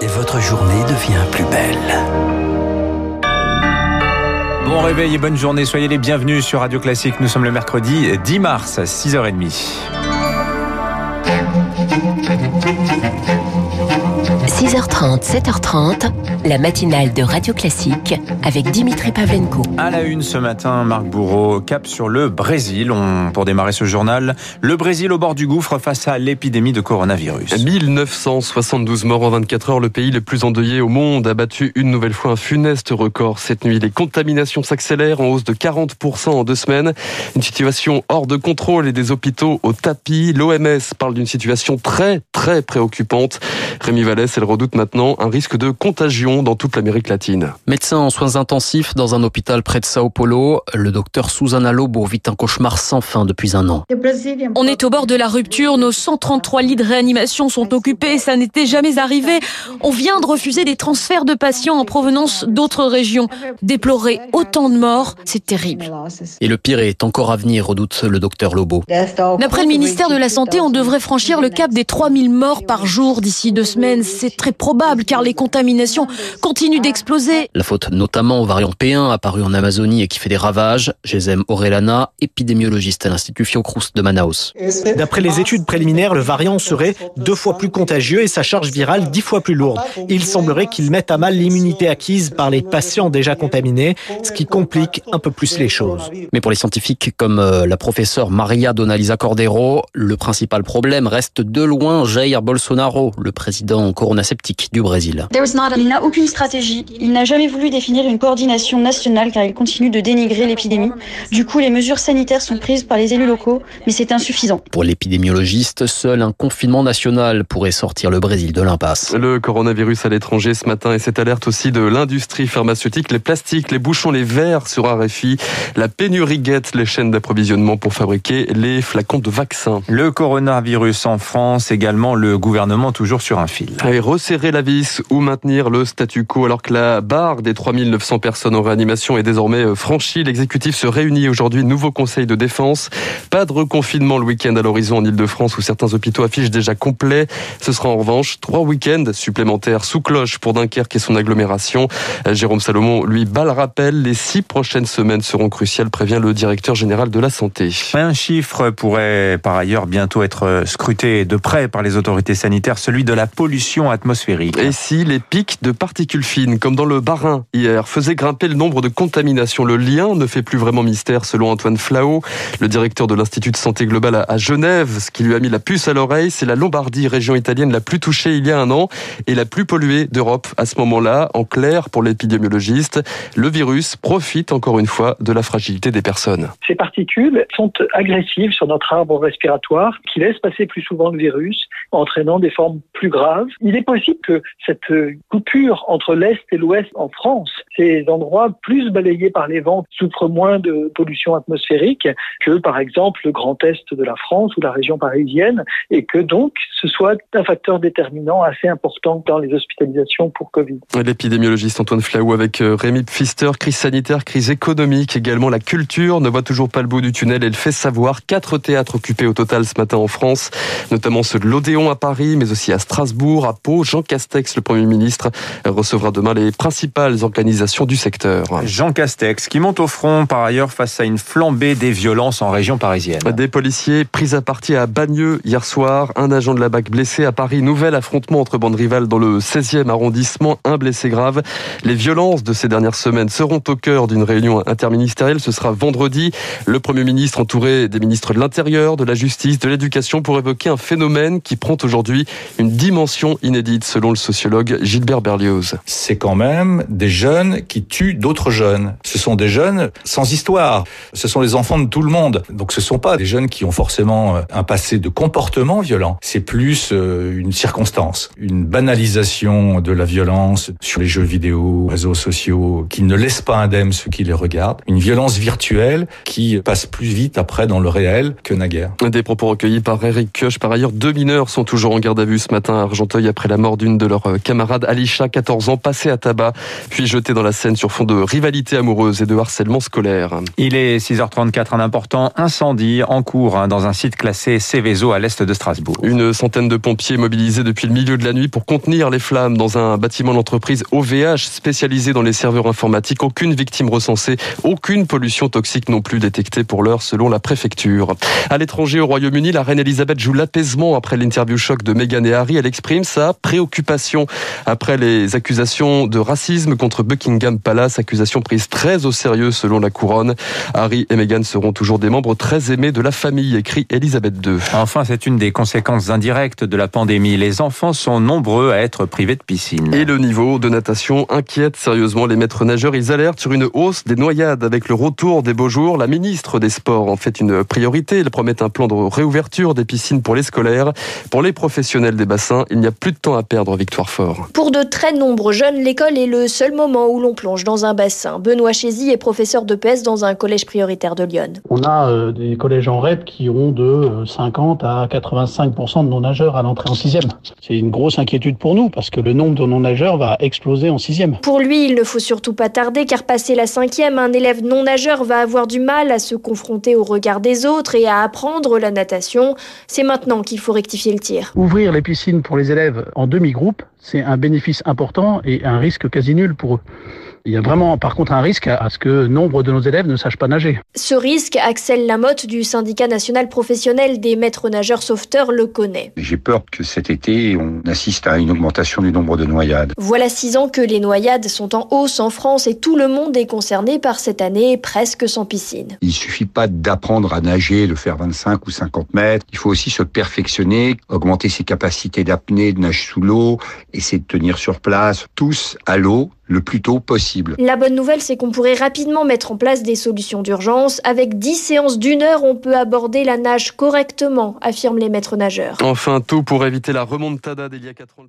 et votre journée devient plus belle. Bon réveil et bonne journée, soyez les bienvenus sur Radio Classique. Nous sommes le mercredi 10 mars, 6h30. 6h30, 7h30, la matinale de Radio Classique avec Dimitri Pavlenko. À la une ce matin, Marc Bourreau, cap sur le Brésil. On, pour démarrer ce journal, le Brésil au bord du gouffre face à l'épidémie de coronavirus. 1972 morts en 24 heures, le pays le plus endeuillé au monde a battu une nouvelle fois un funeste record cette nuit. Les contaminations s'accélèrent en hausse de 40% en deux semaines. Une situation hors de contrôle et des hôpitaux au tapis. L'OMS parle d'une situation très, très préoccupante. Rémi Vallès, elle redoute maintenant un risque de contagion dans toute l'Amérique latine. Médecin en soins intensifs dans un hôpital près de Sao Paulo, le docteur Susana Lobo vit un cauchemar sans fin depuis un an. On est au bord de la rupture, nos 133 lits de réanimation sont occupés, ça n'était jamais arrivé. On vient de refuser des transferts de patients en provenance d'autres régions. Déplorer autant de morts, c'est terrible. Et le pire est encore à venir, redoute le docteur Lobo. D'après le ministère de la Santé, on devrait franchir le cap des 3000 morts par jour d'ici deux semaines. C'est très probable car les contaminations continuent d'exploser. La faute notamment au variant P1 apparu en Amazonie et qui fait des ravages. Gesem Orellana, épidémiologiste à l'Institut Fiocruz de Manaus. D'après les études préliminaires, le variant serait deux fois plus contagieux et sa charge virale dix fois plus lourde. Il semblerait qu'il mette à mal l'immunité acquise par les patients déjà contaminés, ce qui complique un peu plus les choses. Mais pour les scientifiques comme euh, la professeure Maria Donalisa Cordero, le principal problème reste de loin Jair Bolsonaro, le président du Brésil. Il n'a aucune stratégie. Il n'a jamais voulu définir une coordination nationale car il continue de dénigrer l'épidémie. Du coup, les mesures sanitaires sont prises par les élus locaux, mais c'est insuffisant. Pour l'épidémiologiste, seul un confinement national pourrait sortir le Brésil de l'impasse. Le coronavirus à l'étranger ce matin et cette alerte aussi de l'industrie pharmaceutique. Les plastiques, les bouchons, les verres sur RFI. La pénurie guette les chaînes d'approvisionnement pour fabriquer les flacons de vaccins. Le coronavirus en France, également le gouvernement toujours sur un fil. Et resserrer la vis ou maintenir le statu quo alors que la barre des 3900 personnes en réanimation est désormais franchie. L'exécutif se réunit aujourd'hui, nouveau conseil de défense. Pas de reconfinement le week-end à l'horizon en Ile-de-France où certains hôpitaux affichent déjà complet. Ce sera en revanche trois week-ends supplémentaires sous cloche pour Dunkerque et son agglomération. Jérôme Salomon, lui, bat le rappel. Les six prochaines semaines seront cruciales, prévient le directeur général de la santé. Un chiffre pourrait par ailleurs bientôt être scruté de près par les autorités sanitaires, celui de la pollution atmosphérique. Et si les pics de particules fines, comme dans le Bas-Rhin hier, faisaient grimper le nombre de contaminations, le lien ne fait plus vraiment mystère selon Antoine Flao, le directeur de l'Institut de santé globale à Genève. Ce qui lui a mis la puce à l'oreille, c'est la Lombardie, région italienne la plus touchée il y a un an et la plus polluée d'Europe à ce moment-là. En clair, pour l'épidémiologiste, le virus profite encore une fois de la fragilité des personnes. Ces particules sont agressives sur notre arbre respiratoire qui laisse passer plus souvent le virus, entraînant des formes plus graves. Il est possible que cette coupure entre l'Est et l'Ouest en France, ces endroits plus balayés par les vents souffrent moins de pollution atmosphérique que par exemple le Grand Est de la France ou la région parisienne et que donc ce soit un facteur déterminant assez important dans les hospitalisations pour Covid. L'épidémiologiste Antoine Flaou avec euh, Rémi Pfister, crise sanitaire, crise économique, également la culture ne voit toujours pas le bout du tunnel. Elle fait savoir quatre théâtres occupés au total ce matin en France, notamment ceux de l'Odéon à Paris, mais aussi à Strasbourg, à Pau. Jean Castex, le Premier ministre, recevra demain les principales organisations du secteur. Jean Castex, qui monte au front par ailleurs face à une flambée des violences en région parisienne. Des policiers pris à partie à Bagneux hier soir, un agent de la BAC blessé à Paris, nouvel affrontement entre bandes rivales dans le 16e arrondissement, un blessé grave. Les violences de ces dernières semaines seront au cœur d'une réunion interministérielle. Ce sera vendredi. Le Premier ministre entouré des ministres de l'Intérieur, de la Justice, de l'Éducation pour évoquer un phénomène qui prend aujourd'hui une dimension inédite selon le sociologue Gilbert Berlioz. C'est quand même des jeunes qui tuent d'autres jeunes. Ce sont des jeunes sans histoire. Ce sont les enfants de tout le monde. Donc ce sont pas des jeunes qui ont forcément un passé de comportement violent. C'est plus une circonstance, une banalisation de la violence sur les jeux vidéo, réseaux sociaux, qui ne laissent pas indemne ceux qui les regardent. Une violence virtuelle qui passe plus vite après dans le réel que naguère. Des propos recueillis par Eric Koch. Par ailleurs, deux mineurs sont toujours en garde à vue ce matin à Argenteuil après la mort mort d'une de leurs camarades, Alisha, 14 ans, passée à tabac, puis jetée dans la Seine sur fond de rivalité amoureuse et de harcèlement scolaire. Il est 6h34, un important incendie en cours hein, dans un site classé Céveso à l'est de Strasbourg. Une centaine de pompiers mobilisés depuis le milieu de la nuit pour contenir les flammes dans un bâtiment d'entreprise OVH spécialisé dans les serveurs informatiques. Aucune victime recensée, aucune pollution toxique non plus détectée pour l'heure selon la préfecture. À l'étranger, au Royaume-Uni, la reine Elisabeth joue l'apaisement après l'interview choc de Meghan et Harry. Elle exprime sa préoccupation après les accusations de racisme contre Buckingham Palace, accusations prises très au sérieux selon la couronne. Harry et Meghan seront toujours des membres très aimés de la famille, écrit Elisabeth II. Enfin, c'est une des conséquences indirectes de la pandémie. Les enfants sont nombreux à être privés de piscine. Et le niveau de natation inquiète sérieusement les maîtres nageurs. Ils alertent sur une hausse des noyades avec le retour des beaux jours. La ministre des Sports en fait une priorité. Elle promet un plan de réouverture des piscines pour les scolaires. Pour les professionnels des bassins, il n'y a plus de temps à perdre, Victoire Fort. Pour de très nombreux jeunes, l'école est le seul moment où l'on plonge dans un bassin. Benoît Chézy est professeur de PES dans un collège prioritaire de Lyon. On a euh, des collèges en REP qui ont de 50 euh, à 85% de non-nageurs à l'entrée en sixième. C'est une grosse inquiétude pour nous parce que le nombre de non-nageurs va exploser en sixième. Pour lui, il ne faut surtout pas tarder car passé la cinquième, un élève non-nageur va avoir du mal à se confronter au regard des autres et à apprendre la natation. C'est maintenant qu'il faut rectifier le tir. Ouvrir les piscines pour les élèves en demi-groupe, c'est un bénéfice important et un risque quasi nul pour eux. Il y a vraiment, par contre, un risque à ce que nombre de nos élèves ne sachent pas nager. Ce risque, Axel Lamotte du syndicat national professionnel des maîtres nageurs sauveteurs le connaît. J'ai peur que cet été, on assiste à une augmentation du nombre de noyades. Voilà six ans que les noyades sont en hausse en France et tout le monde est concerné par cette année presque sans piscine. Il suffit pas d'apprendre à nager, de faire 25 ou 50 mètres. Il faut aussi se perfectionner, augmenter ses capacités d'apnée, de nage sous l'eau, essayer de tenir sur place, tous à l'eau le plus tôt possible. La bonne nouvelle, c'est qu'on pourrait rapidement mettre en place des solutions d'urgence. Avec 10 séances d'une heure, on peut aborder la nage correctement, affirment les maîtres nageurs. Enfin, tout pour éviter la remontada d'il y a 4 ans.